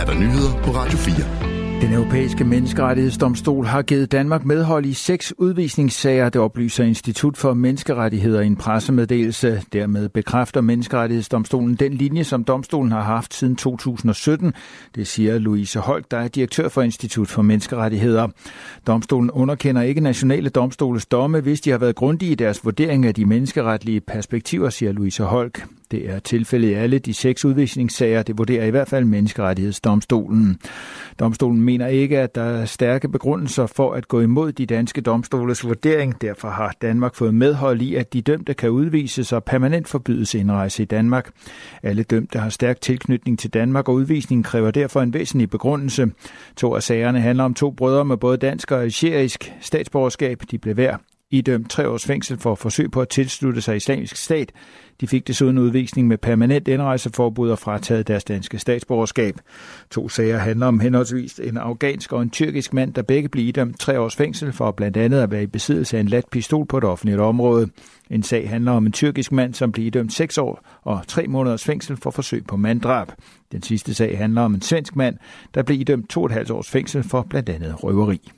er der nyheder på Radio 4. Den europæiske menneskerettighedsdomstol har givet Danmark medhold i seks udvisningssager, det oplyser Institut for Menneskerettigheder i en pressemeddelelse. Dermed bekræfter Menneskerettighedsdomstolen den linje, som domstolen har haft siden 2017. Det siger Louise Holk, der er direktør for Institut for Menneskerettigheder. Domstolen underkender ikke nationale domstoles domme, hvis de har været grundige i deres vurdering af de menneskeretlige perspektiver, siger Louise Holk. Det er tilfældet i alle de seks udvisningssager. Det vurderer i hvert fald Menneskerettighedsdomstolen. Domstolen mener ikke, at der er stærke begrundelser for at gå imod de danske domstoles vurdering. Derfor har Danmark fået medhold i, at de dømte kan udvises og permanent forbydes indrejse i Danmark. Alle dømte har stærk tilknytning til Danmark, og udvisningen kræver derfor en væsentlig begrundelse. To af sagerne handler om to brødre med både dansk og algerisk statsborgerskab. De blev hver idømt tre års fængsel for forsøg på at tilslutte sig islamisk stat. De fik desuden udvisning med permanent indrejseforbud og frataget deres danske statsborgerskab. To sager handler om henholdsvis en afghansk og en tyrkisk mand, der begge blev idømt tre års fængsel for blandt andet at være i besiddelse af en lat pistol på et offentligt område. En sag handler om en tyrkisk mand, som blev idømt seks år og tre måneders fængsel for forsøg på manddrab. Den sidste sag handler om en svensk mand, der blev idømt to og et halvt års fængsel for blandt andet røveri.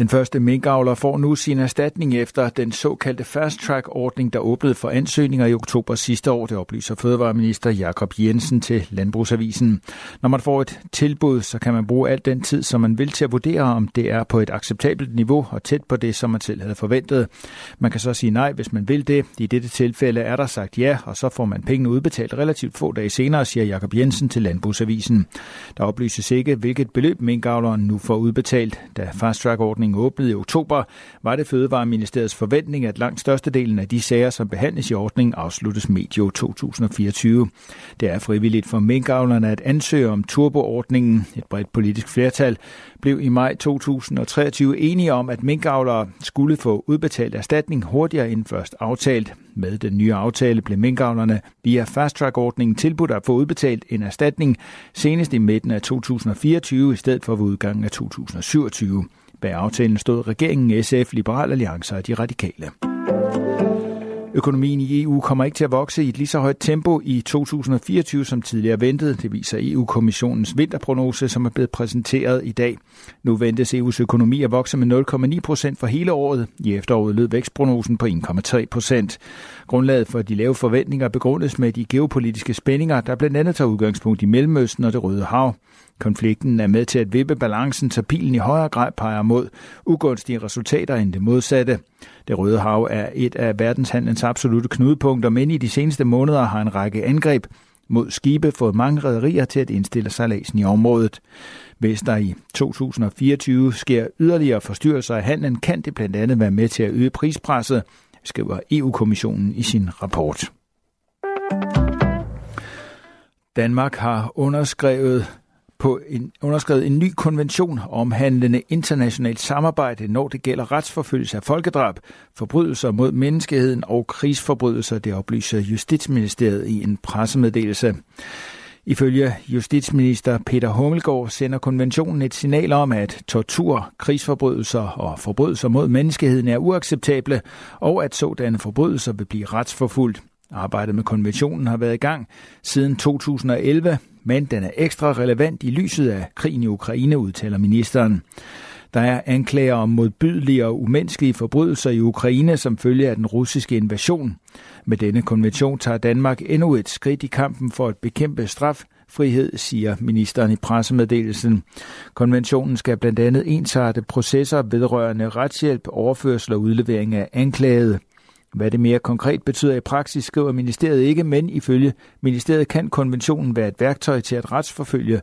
Den første minkavler får nu sin erstatning efter den såkaldte Fast Track-ordning, der åbnede for ansøgninger i oktober sidste år. Det oplyser Fødevareminister Jakob Jensen til Landbrugsavisen. Når man får et tilbud, så kan man bruge al den tid, som man vil til at vurdere, om det er på et acceptabelt niveau og tæt på det, som man selv havde forventet. Man kan så sige nej, hvis man vil det. I dette tilfælde er der sagt ja, og så får man pengene udbetalt relativt få dage senere, siger Jakob Jensen til Landbrugsavisen. Der oplyses ikke, hvilket beløb minkavleren nu får udbetalt, da Fast Track-ordningen åbnede i oktober, var det Fødevareministeriets forventning, at langt størstedelen af de sager, som behandles i ordningen, afsluttes medio 2024. Det er frivilligt for minkavlerne at ansøge om turboordningen. Et bredt politisk flertal blev i maj 2023 enige om, at minkavlere skulle få udbetalt erstatning hurtigere end først aftalt. Med den nye aftale blev minkavlerne via Fast Track-ordningen tilbudt at få udbetalt en erstatning senest i midten af 2024 i stedet for ved udgangen af 2027. Bag aftalen stod regeringen, SF, Liberal Alliance og de radikale. Økonomien i EU kommer ikke til at vokse i et lige så højt tempo i 2024 som tidligere ventet. Det viser EU-kommissionens vinterprognose, som er blevet præsenteret i dag. Nu ventes EU's økonomi at vokse med 0,9 procent for hele året. I efteråret lød vækstprognosen på 1,3 procent. Grundlaget for de lave forventninger begrundes med de geopolitiske spændinger, der blandt andet tager udgangspunkt i Mellemøsten og det Røde Hav. Konflikten er med til at vippe balancen, så pilen i højere grad peger mod ugunstige resultater end det modsatte. Det Røde Hav er et af verdenshandlens absolute knudepunkter, men i de seneste måneder har en række angreb mod skibe fået mange rædderier til at indstille sejladsen i området. Hvis der i 2024 sker yderligere forstyrrelser af handlen, kan det blandt andet være med til at øge prispresset, skriver EU-kommissionen i sin rapport. Danmark har underskrevet på en, underskrevet en ny konvention omhandlende internationalt samarbejde, når det gælder retsforfølgelse af folkedrab, forbrydelser mod menneskeheden og krigsforbrydelser, det oplyser Justitsministeriet i en pressemeddelelse. Ifølge justitsminister Peter Hummelgaard sender konventionen et signal om, at tortur, krigsforbrydelser og forbrydelser mod menneskeheden er uacceptable, og at sådanne forbrydelser vil blive retsforfulgt. Arbejdet med konventionen har været i gang siden 2011, men den er ekstra relevant i lyset af krigen i Ukraine, udtaler ministeren. Der er anklager om modbydelige og umenneskelige forbrydelser i Ukraine som følge af den russiske invasion. Med denne konvention tager Danmark endnu et skridt i kampen for at bekæmpe straf, frihed, siger ministeren i pressemeddelelsen. Konventionen skal blandt andet ensarte processer vedrørende retshjælp, overførsel og udlevering af anklagede. Hvad det mere konkret betyder i praksis, skriver ministeriet ikke, men ifølge ministeriet kan konventionen være et værktøj til at retsforfølge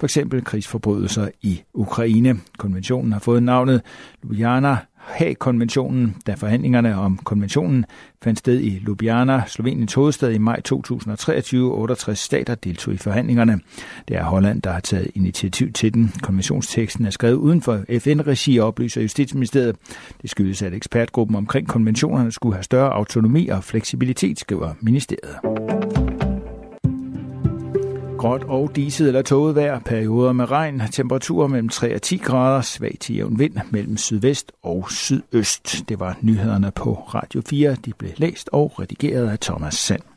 f.eks. krigsforbrydelser i Ukraine. Konventionen har fået navnet Ljubljana Haag-konventionen, da forhandlingerne om konventionen fandt sted i Ljubljana, Sloveniens hovedstad i maj 2023. 68 stater deltog i forhandlingerne. Det er Holland, der har taget initiativ til den. Konventionsteksten er skrevet uden for FN-regi oplyser Justitsministeriet. Det skyldes, at ekspertgruppen omkring konventionerne skulle have større autonomi og fleksibilitet, skriver ministeriet. Gråt og diset eller tåget vejr, perioder med regn, temperaturer mellem 3 og 10 grader, svag til jævn vind mellem sydvest og sydøst. Det var nyhederne på Radio 4. De blev læst og redigeret af Thomas Sand.